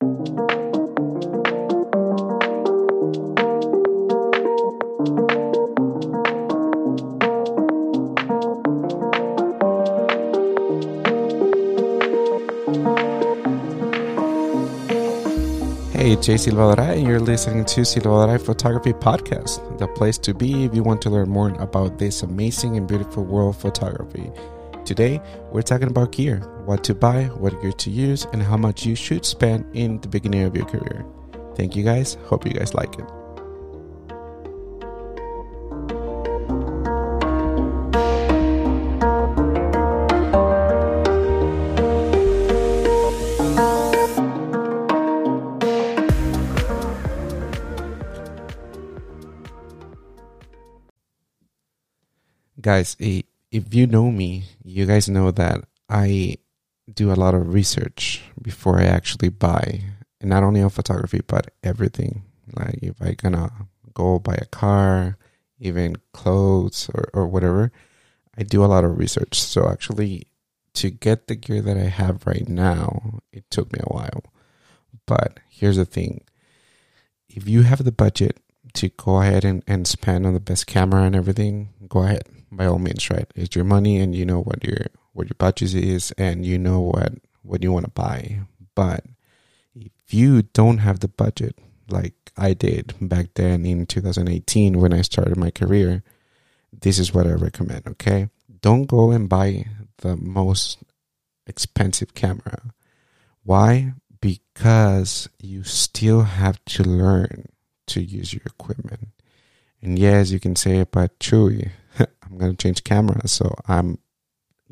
Hey, Jay Silva and you're listening to Silvadoray Photography Podcast, the place to be if you want to learn more about this amazing and beautiful world of photography. Today, we're talking about gear, what to buy, what gear to use, and how much you should spend in the beginning of your career. Thank you guys. Hope you guys like it. guys, eh, if you know me, you guys know that I do a lot of research before I actually buy, and not only on photography but everything. Like if I gonna go buy a car, even clothes or, or whatever, I do a lot of research. So actually, to get the gear that I have right now, it took me a while. But here's the thing: if you have the budget to go ahead and, and spend on the best camera and everything, go ahead by all means, right? It's your money, and you know what your what your budget is, and you know what what you want to buy. But if you don't have the budget, like I did back then in 2018 when I started my career, this is what I recommend. Okay, don't go and buy the most expensive camera. Why? Because you still have to learn to use your equipment. And yes, you can say, it, but Chuy, I'm going to change camera. So I'm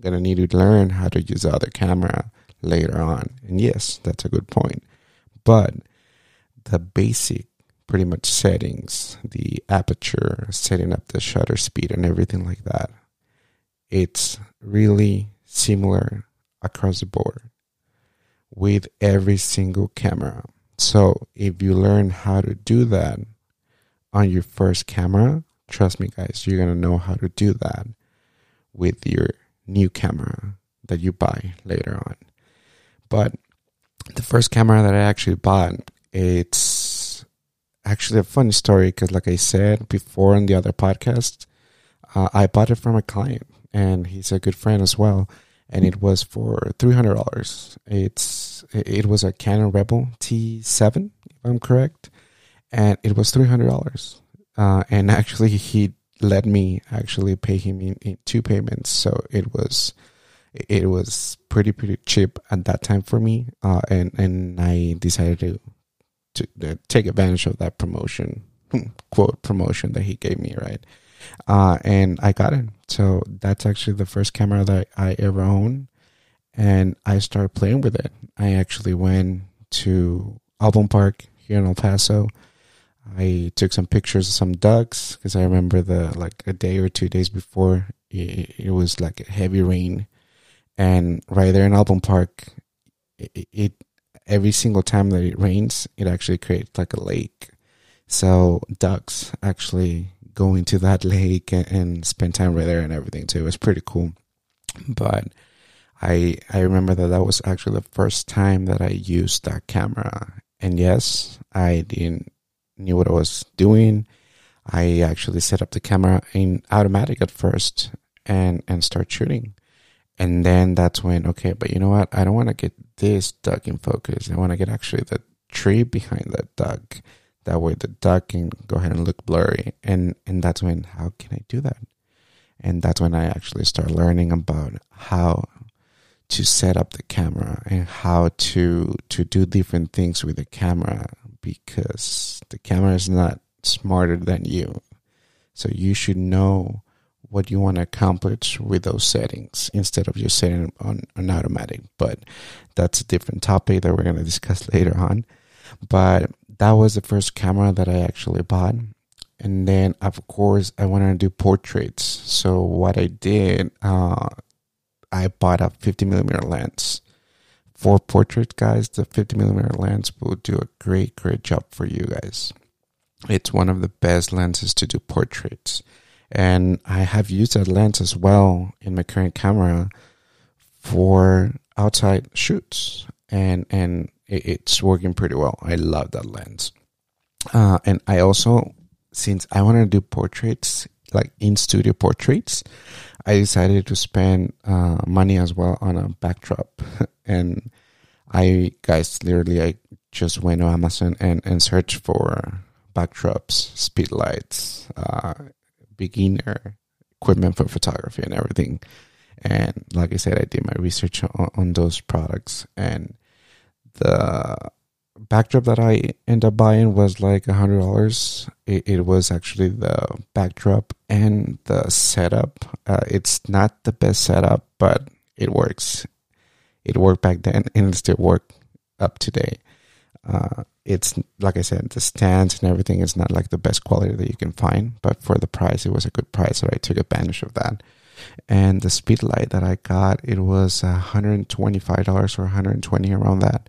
going to need to learn how to use the other camera later on. And yes, that's a good point. But the basic, pretty much settings, the aperture, setting up the shutter speed, and everything like that, it's really similar across the board with every single camera. So if you learn how to do that on your first camera, Trust me, guys, you're going to know how to do that with your new camera that you buy later on. But the first camera that I actually bought, it's actually a funny story because, like I said before in the other podcast, uh, I bought it from a client and he's a good friend as well. And it was for three hundred dollars. It's it was a Canon Rebel T7, if I'm correct, and it was three hundred dollars. Uh, and actually he let me actually pay him in, in, two payments so it was it was pretty pretty cheap at that time for me uh, and and i decided to to uh, take advantage of that promotion quote promotion that he gave me right? Uh, and i got it so that's actually the first camera that i ever owned and i started playing with it. I actually went to album park here in el paso. I took some pictures of some ducks because I remember the like a day or two days before it, it was like a heavy rain, and right there in Album Park, it, it every single time that it rains, it actually creates like a lake. So ducks actually go into that lake and, and spend time right there and everything too. It was pretty cool, but. I I remember that that was actually the first time that I used that camera. And yes, I didn't knew what I was doing. I actually set up the camera in automatic at first and and start shooting. And then that's when okay, but you know what? I don't want to get this duck in focus. I want to get actually the tree behind that duck. That way the duck can go ahead and look blurry. And and that's when how can I do that? And that's when I actually start learning about how to set up the camera and how to to do different things with the camera because the camera is not smarter than you. So you should know what you want to accomplish with those settings instead of just setting on an automatic. But that's a different topic that we're going to discuss later on. But that was the first camera that I actually bought. And then, of course, I wanted to do portraits. So what I did, uh, I bought a 50 millimeter lens for portrait guys, the 50 millimeter lens will do a great, great job for you guys. It's one of the best lenses to do portraits. And I have used that lens as well in my current camera for outside shoots. And, and it's working pretty well. I love that lens. Uh, and I also, since I want to do portraits, like in studio portraits, I decided to spend uh, money as well on a backdrop. and I, guys, literally, I just went to Amazon and, and searched for backdrops, speed lights, uh, beginner equipment for photography and everything. And like I said, I did my research on, on those products and the backdrop that I ended up buying was like a hundred dollars. It, it, was actually the backdrop and the setup. Uh, it's not the best setup, but it works. It worked back then, and it still work up today. Uh, it's like I said, the stands and everything is not like the best quality that you can find, but for the price, it was a good price, so I took advantage of that. And the speed light that I got, it was $125 or 120 around that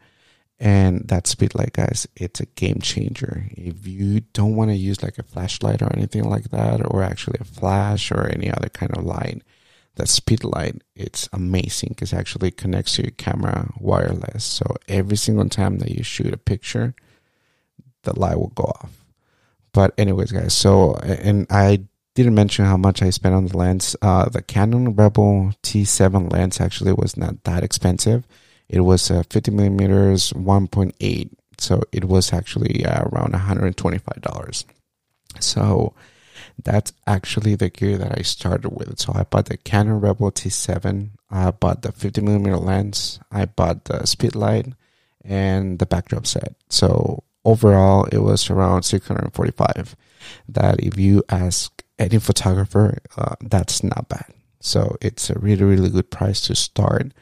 and that speedlight, guys, it's a game changer. If you don't want to use like a flashlight or anything like that, or actually a flash or any other kind of light, that speedlight, it's amazing because actually connects to your camera wireless. So every single time that you shoot a picture, the light will go off. But anyways, guys, so and I didn't mention how much I spent on the lens. Uh, the Canon Rebel T7 lens actually was not that expensive it was uh, 50 millimeters 1.8 so it was actually uh, around $125 so that's actually the gear that i started with. So i bought the canon rebel t7 i bought the 50 millimeter lens. I bought the speed light and the backdrop set. So overall it was around 645 that if you ask any photographer uh, that's not bad. So it's a really really good price to start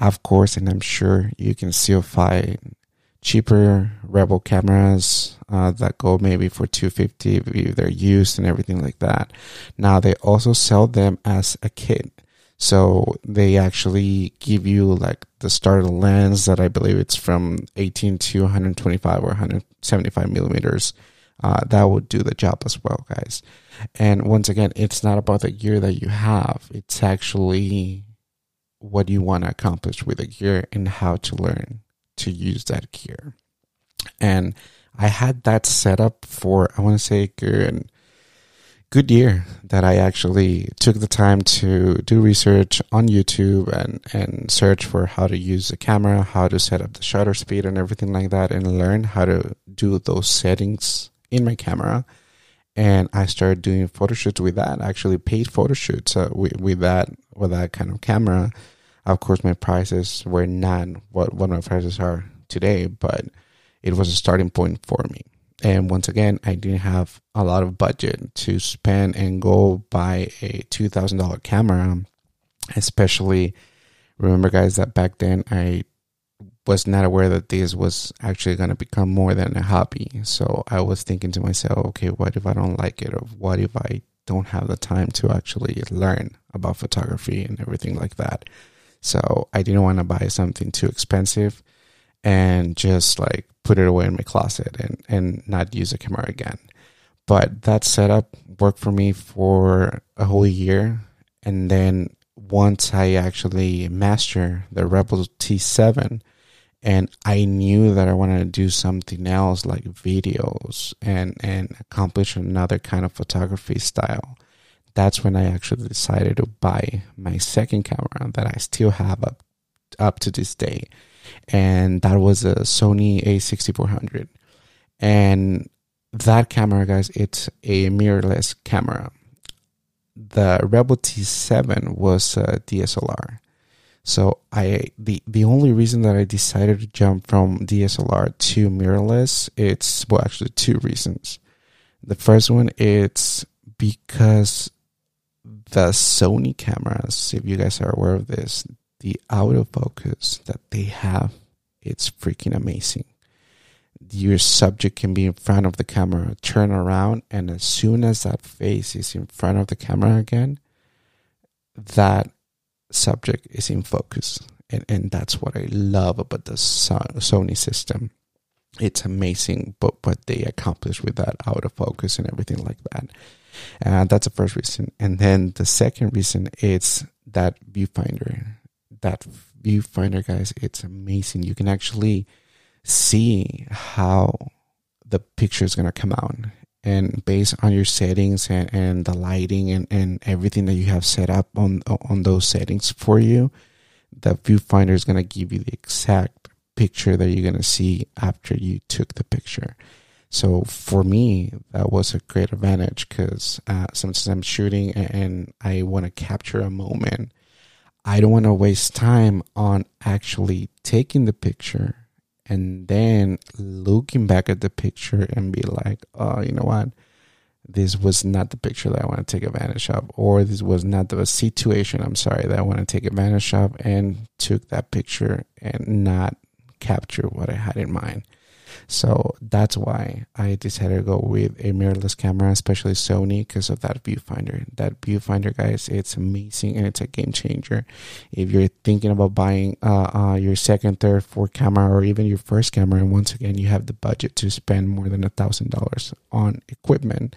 of course, and I'm sure you can still find cheaper Rebel cameras uh, that go maybe for 250 if they're used and everything like that. Now they also sell them as a kit. So they actually give you like the starter lens that I believe it's from 18 to 125 or 175 millimeters. Uh, that would do the job as well, guys. And once again, it's not about the gear that you have. It's actually what you want to accomplish with a gear and how to learn to use that gear. And I had that set up for, I want to say, good, good year that I actually took the time to do research on YouTube and, and search for how to use the camera, how to set up the shutter speed and everything like that, and learn how to do those settings in my camera. And I started doing photo shoots with that, actually paid photo shoots uh, with, with that, with that kind of camera of course, my prices were not what, what my prices are today, but it was a starting point for me. And once again, I didn't have a lot of budget to spend and go buy a $2,000 camera. Especially, remember, guys, that back then I was not aware that this was actually going to become more than a hobby. So I was thinking to myself, okay, what if I don't like it? Or what if I don't have the time to actually learn about photography and everything like that? So I didn't want to buy something too expensive and just like put it away in my closet and, and not use the camera again. But that setup worked for me for a whole year. And then once I actually master the Rebel T7 and I knew that I wanted to do something else like videos and, and accomplish another kind of photography style that's when I actually decided to buy my second camera that I still have up up to this day, and that was a Sony A6400. And that camera, guys, it's a mirrorless camera. The Rebel T7 was a DSLR. So I the the only reason that I decided to jump from DSLR to mirrorless, it's well actually two reasons. The first one it's because the Sony cameras, if you guys are aware of this, the autofocus that they have, it's freaking amazing. Your subject can be in front of the camera, turn around, and as soon as that face is in front of the camera again, that subject is in focus. And, and that's what I love about the Sony system. It's amazing, but what they accomplish with that autofocus and everything like that. Uh, that's the first reason. And then the second reason is that viewfinder. That viewfinder, guys, it's amazing. You can actually see how the picture is going to come out and based on your settings and, and the lighting and, and everything that you have set up on on those settings for you the viewfinder is going to give you the exact picture that you're going to see after you took the picture. So for me that was a great advantage because uh, sometimes i'm shooting and i want to capture a moment. I don't want to waste time on actually taking the picture and then looking back at the picture and be like, oh, you know what? This was not the picture that I want to take advantage of, or this was not the situation, I'm sorry, that I want to take advantage of, and took that picture and not capture what I had in mind. So that's why I decided to go with a mirrorless camera, especially Sony, because of that viewfinder. That viewfinder, guys, it's amazing and it's a game changer. If you're thinking about buying uh, uh, your second, third, fourth camera, or even your first camera, and once again, you have the budget to spend more than a thousand dollars on equipment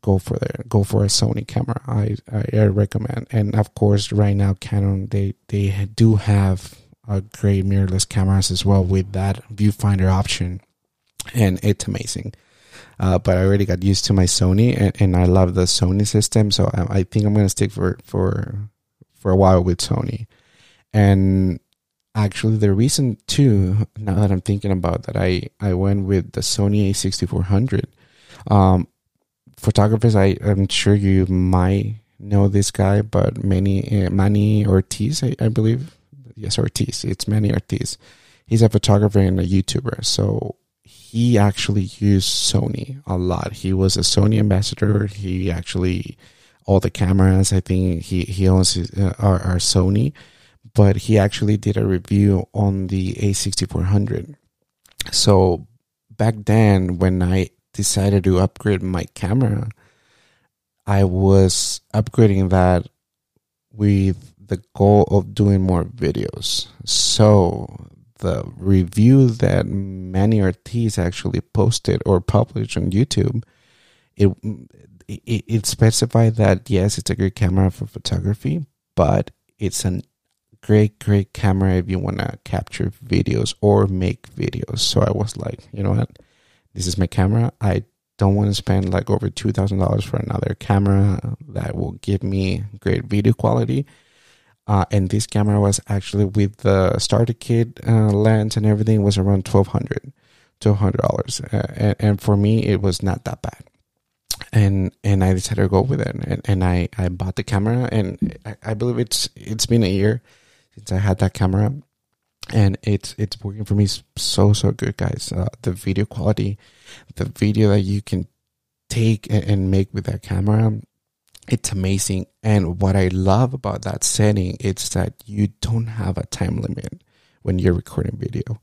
go for there go for a sony camera I, I recommend and of course right now canon they they do have great mirrorless cameras as well with that viewfinder option, and it's amazing. Uh, but I already got used to my Sony, and, and I love the Sony system, so I, I think I'm gonna stick for for for a while with Sony. And actually, the reason too, now that I'm thinking about that, I I went with the Sony A6400. Um, photographers, I I'm sure you might know this guy, but many uh, Manny Ortiz, I, I believe yes, Ortiz. It's Manny Ortiz. He's a photographer and a YouTuber. So he actually used Sony a lot. He was a Sony ambassador. He actually all the cameras. I think he he owns his, uh, are, are Sony, but he actually did a review on the A6400. So back then, when I decided to upgrade my camera, I was upgrading that with the goal of doing more videos. So the review that Manny Ortiz actually posted or published on YouTube, it, it it specified that yes, it's a great camera for photography, but it's a great great camera if you want to capture videos or make videos. So I was like, you know what, this is my camera. I don't want to spend like over two thousand dollars for another camera that will give me great video quality uh, and this camera was actually with the starter kit uh, lens and everything was around 1200 $1200 uh, and, and for me it was not that bad. And and I decided to go with it. And, and I, I bought the camera and I, I believe it's it's been a year since I had that camera. And it's it's working for me so so good guys. Uh, the video quality the video that you can take and, and make with that camera it's amazing. And what I love about that setting is that you don't have a time limit when you're recording video.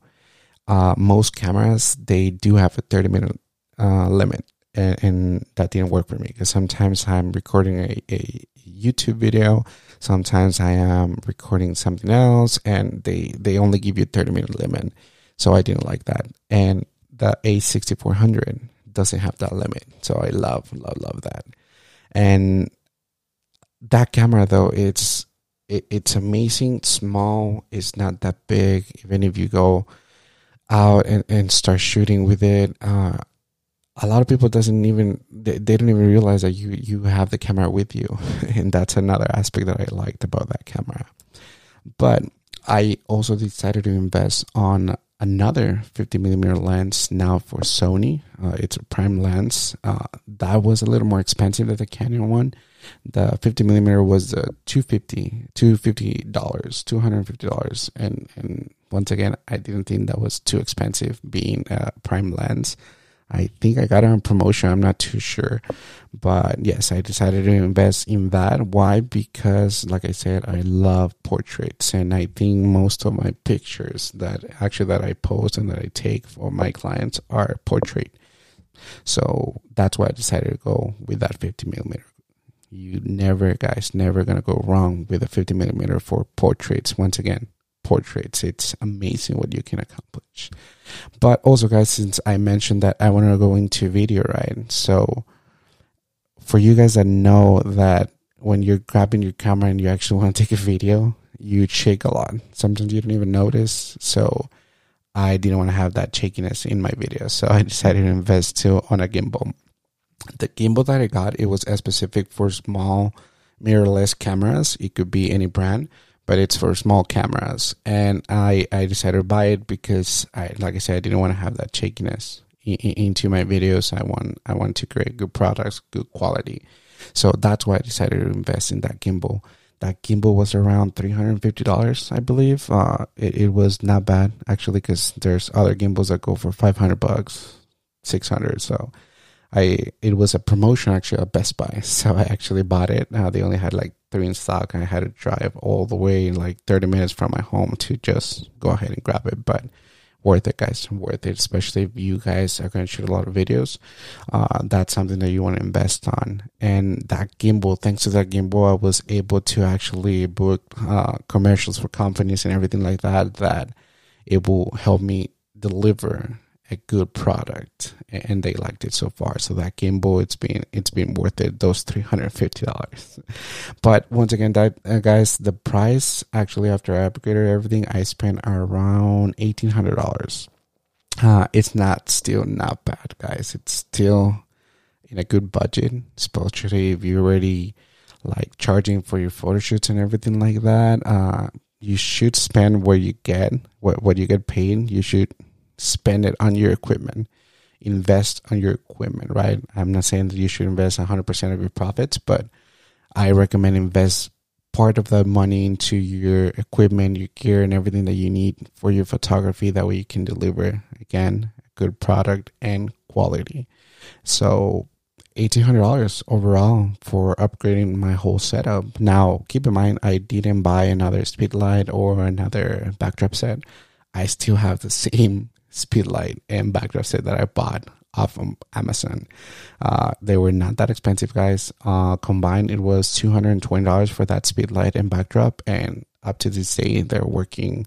Uh, most cameras they do have a 30 minute uh, limit, and, and, that didn't work for me because sometimes I'm recording a, a YouTube video, sometimes I am recording something else, and they they only give you a 30 minute limit. So I didn't like that. And the A6400 doesn't have that limit. So I love love love that and that camera though it's it, it's amazing. Small. It's not that big. Even if you go out and, and start shooting with it uh, a lot of people doesn't even they, they don't even realize that you you have the camera with you. And that's another aspect that i liked about that camera. But i also decided to invest on another 50 millimeter lens now for Sony. Uh, it's a prime lens. Uh, that was a little more expensive than the Canon one. The 50 millimeter was uh, 250 $250, $250. And, and once again, I didn't think that was too expensive being a prime lens. I think I got it on promotion. I'm not too sure. But yes, I decided to invest in that. Why? Because, like I said, I love portraits. And I think most of my pictures that actually that I post and that I take for my clients are portrait. So that's why I decided to go with that 50 millimeter. You never, guys, never gonna go wrong with a 50 millimeter for portraits. Once again, portraits. It's amazing what you can accomplish. But also, guys, since I mentioned that I want to go into video, right? So, for you guys that know that when you're grabbing your camera and you actually want to take a video, you shake a lot. Sometimes you don't even notice. So, I didn't want to have that shakiness in my video. So I decided to invest to on a gimbal. The gimbal that I got, it was specific for small mirrorless cameras. It could be any brand, but it's for small cameras. And I, I decided to buy it because I, like I said, I didn't want to have that shakiness in, in, into my videos. I want, I want to create good products, good quality. So that's why I decided to invest in that gimbal. That gimbal was around three hundred and fifty dollars, I believe. Uh, it, it was not bad actually, because there's other gimbals that go for five hundred bucks, six hundred. So I it was a promotion actually at Best Buy, so I actually bought it. Uh, they only had like three in stock, and I had to drive all the way in like thirty minutes from my home to just go ahead and grab it. But worth it, guys, worth it. Especially if you guys are going to shoot a lot of videos, uh, that's something that you want to invest on. And that gimbal, thanks to that gimbal, I was able to actually book uh, commercials for companies and everything like that. That it will help me deliver a good product and they liked it so far. So that gimbal it's been it's been worth it those $350 but once again that uh, guys the price actually after i upgraded everything i spent around $1800 uh, it's not still not bad guys. It's still in a good budget especially if you're already like charging for your photo shoots and everything like that. Uh, you should spend what you get what what you get paid you should spend it on your equipment. Invest on your equipment right? I'm not saying that you should invest 100% of your profits but i recommend invest part of that money into your equipment your gear and everything that you need for your photography. That way you can deliver again a good product and quality. So $1800 overall for upgrading my whole setup. Now keep in mind i didn't buy another speedlight or another backdrop set. I still have the same speedlight and backdrop set that I bought off of Amazon. Uh, they were not that expensive, guys. Uh, combined, it was two hundred and twenty dollars for that speedlight and backdrop, and up to this day, they're working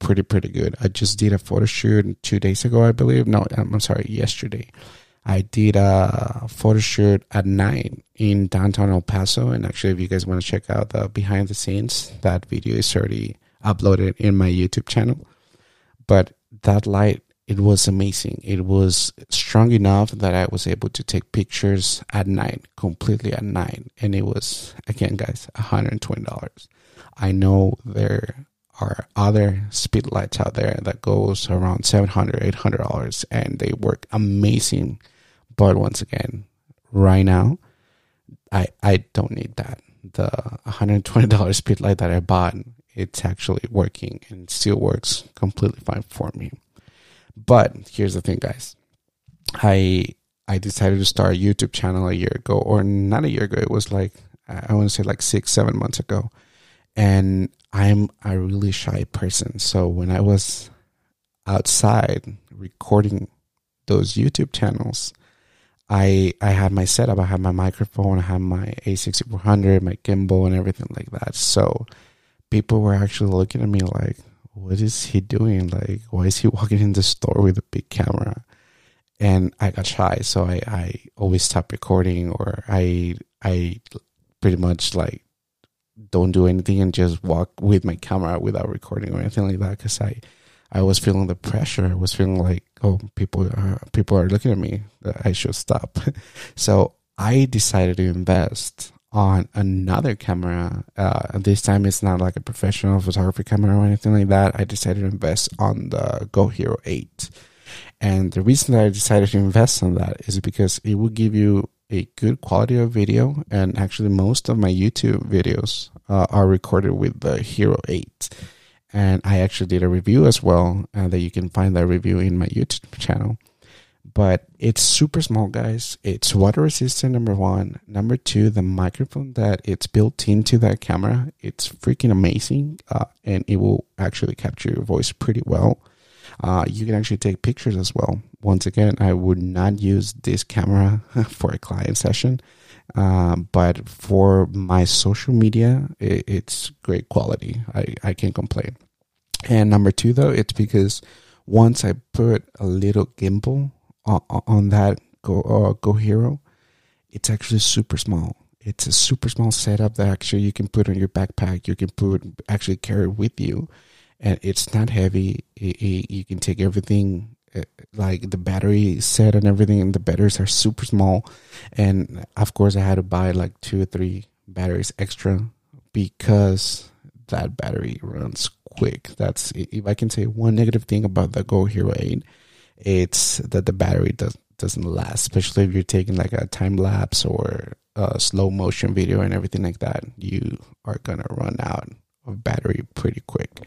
pretty pretty good. I just did a photo shoot two days ago, I believe. No, I'm sorry, yesterday. I did a photo shoot at night in downtown El Paso, and actually, if you guys want to check out the behind the scenes, that video is already uploaded in my YouTube channel. But that light it was amazing. It was strong enough that I was able to take pictures at night, completely at night. And it was, again, guys, $120. I know there are other speed lights out there that goes around $700, $800 and they work amazing. But once again, right now, I, I don't need that. The $120 speed light that I bought it's actually working and still works completely fine for me. But here's the thing, guys. I I decided to start a YouTube channel a year ago, or not a year ago. It was like I want to say like six, seven months ago. And I'm a really shy person. So when I was outside recording those YouTube channels, I I had my setup. I had my microphone. I had my A6400, my gimbal, and everything like that. So people were actually looking at me like, what is he doing? Like, why is he walking in the store with a big camera? And I got shy, so I, I always stop recording or I I pretty much like don't do anything and just walk with my camera without recording or anything like that because I I was feeling the pressure. I was feeling like oh people are people are looking at me. I should stop. so I decided to invest on another camera. Uh, this time it's not like a professional photography camera or anything like that. I decided to invest on the Go Hero 8. And the reason that I decided to invest on that is because it will give you a good quality of video. And actually, most of my YouTube videos uh, are recorded with the Hero 8. And I actually did a review as well uh, that you can find that review in my YouTube channel but it's super small, guys. It's water resistant, number one. Number two, the microphone that it's built into that camera, it's freaking amazing. Uh, and it will actually capture your voice pretty well. Uh, you can actually take pictures as well. Once again, I would not use this camera for a client session. Uh, but for my social media, it, it's great quality. I, I can't complain. And number two, though, it's because once I put a little gimbal on, that Go uh, Go Hero, it's actually super small. It's a super small setup that actually you can put on your backpack. You can put actually carry it with you, and it's not heavy. It, it, you can take everything uh, like the battery set and everything and the batteries are super small and of course i had to buy like two or three batteries extra because that battery runs quick that's if i can say one negative thing about the go hero 8 it's that the battery does, doesn't last especially if you're taking like a time lapse or a slow motion video and everything like that you are gonna run out of battery pretty quick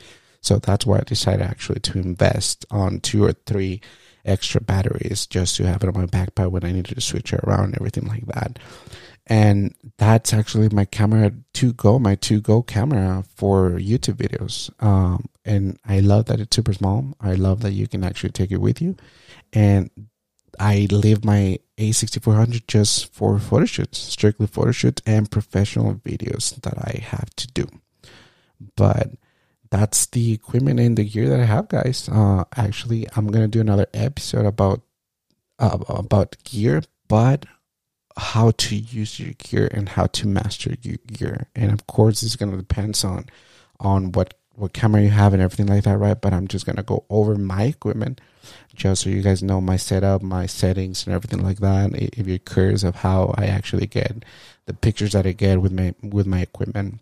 so that's why I decided actually to invest on two or three extra batteries just to have it on my backpack when I needed to switch it around everything like that. And that's actually my camera to go, my to go camera for YouTube videos. Um, and I love that it's super small. I love that you can actually take it with you. And I leave my A6400 just for photo shoots, strictly photo shoots and professional videos that I have to do. But that's the equipment and the gear that I have, guys. Uh, actually, I'm gonna do another episode about uh, about gear, but how to use your gear and how to master your gear. And of course, it's gonna depend on on what what camera you have and everything like that, right? But I'm just gonna go over my equipment just so you guys know my setup, my settings, and everything like that. If you're curious of how I actually get the pictures that I get with my with my equipment.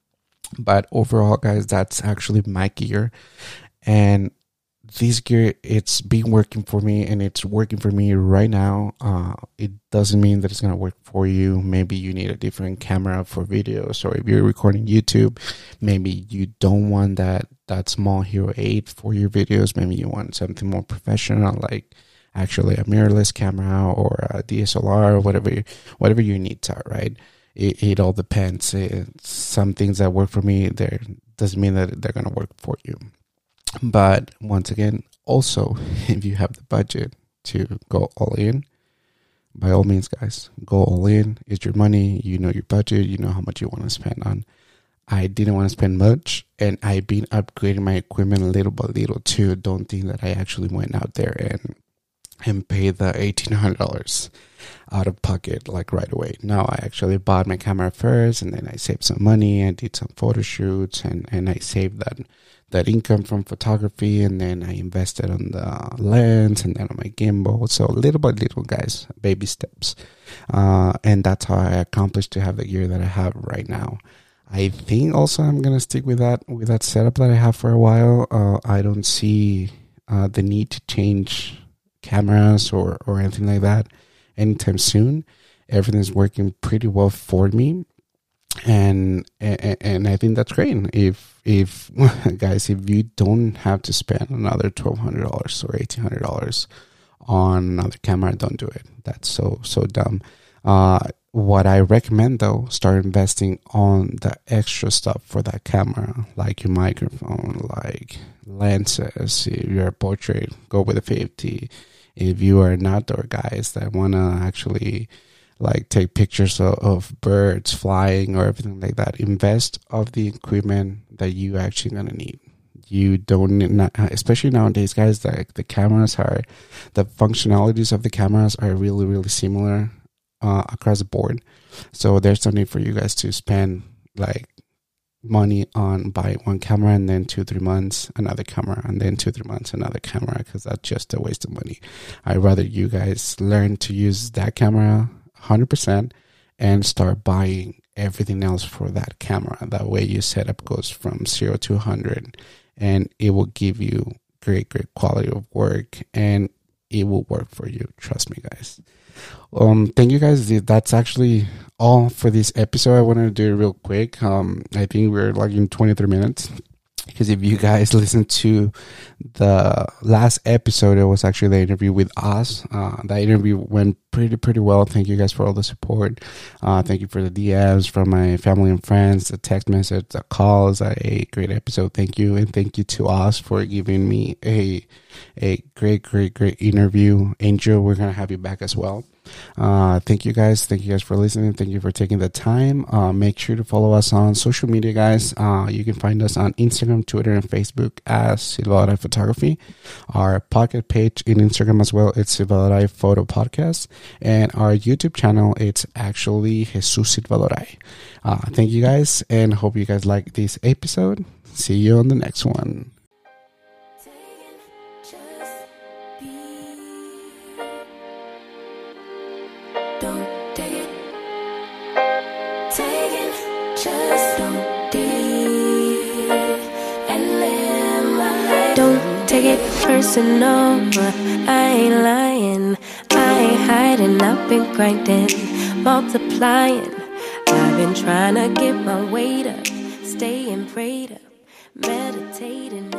But overall, guys, that's actually my gear. And this gear, it's been working for me and it's working for me right now. Uh, it doesn't mean that it's going to work for you. Maybe you need a different camera for videos, or if you're recording YouTube, maybe you don't want that, that small Hero 8 for your videos. Maybe you want something more professional, like actually a mirrorless camera or a DSLR or whatever, whatever your needs are, right? it, it all depends. It, some things that work for me there doesn't mean that they're gonna work for you. But once again, also if you have the budget to go all in, by all means, guys, go all in. It's your money. You know your budget. You know how much you want to spend on. I didn't want to spend much, and I've been upgrading my equipment little by little too. Don't think that I actually went out there and and paid the eighteen hundred dollars out of pocket like right away. No, I actually bought my camera first and then I saved some money and did some photo shoots and, and I saved that that income from photography and then I invested on the lens and then on my gimbal. So little by little guys, baby steps. Uh, and that's how I accomplished to have the gear that I have right now. I think also I'm gonna stick with that with that setup that I have for a while. Uh, I don't see uh, the need to change cameras or or anything like that anytime soon. Everything's working pretty well for me. And, and and I think that's great. If if guys, if you don't have to spend another twelve hundred dollars or eighteen hundred dollars on another camera, don't do it. That's so so dumb. Uh, what I recommend though, start investing on the extra stuff for that camera, like your microphone, like lenses. If you're a portrait, go with a 50 if you are an outdoor guys that want to actually like take pictures of, of, birds flying or everything like that invest of the equipment that you actually gonna need. You don't need, especially nowadays guys like the cameras are the functionalities of the cameras are really really similar uh, across the board. So there's no need for you guys to spend like money on buying one camera and then two three months another camera and then two three months another camera because that's just a waste of money. I'd rather you guys learn to use that camera 100% and start buying everything else for that camera. That way your setup goes from 0 to 100 and it will give you great great quality of work and it will work for you trust me guys um, thank you guys. That's actually all for this episode. I wanted to do it real quick. Um, I think we're like in 23 minutes because if you guys listen to the last episode, it was actually the interview with us. Uh, that interview went pretty pretty well. Thank you guys for all the support. Uh, thank you for the DMs from my family and friends, the text message, the calls. A great episode. Thank you, and thank you to us for giving me a a great great great interview. Angel, we're gonna have you back as well. Uh, thank you guys. Thank you guys for listening. Thank you for taking the time. Uh, make sure to follow us on social media, guys. Uh, you can find us on Instagram, Twitter, and Facebook as Silvadoray Photography. Our pocket page in Instagram as well. It's Silvadoray Photo Podcast. And our YouTube channel, it's actually Jesus Silvadoray. Uh, thank you guys and hope you guys like this episode. See you on the next one. Personal. I ain't lying. I ain't hiding. I've been grinding, multiplying. I've been trying to get my weight up, staying prayed up, meditating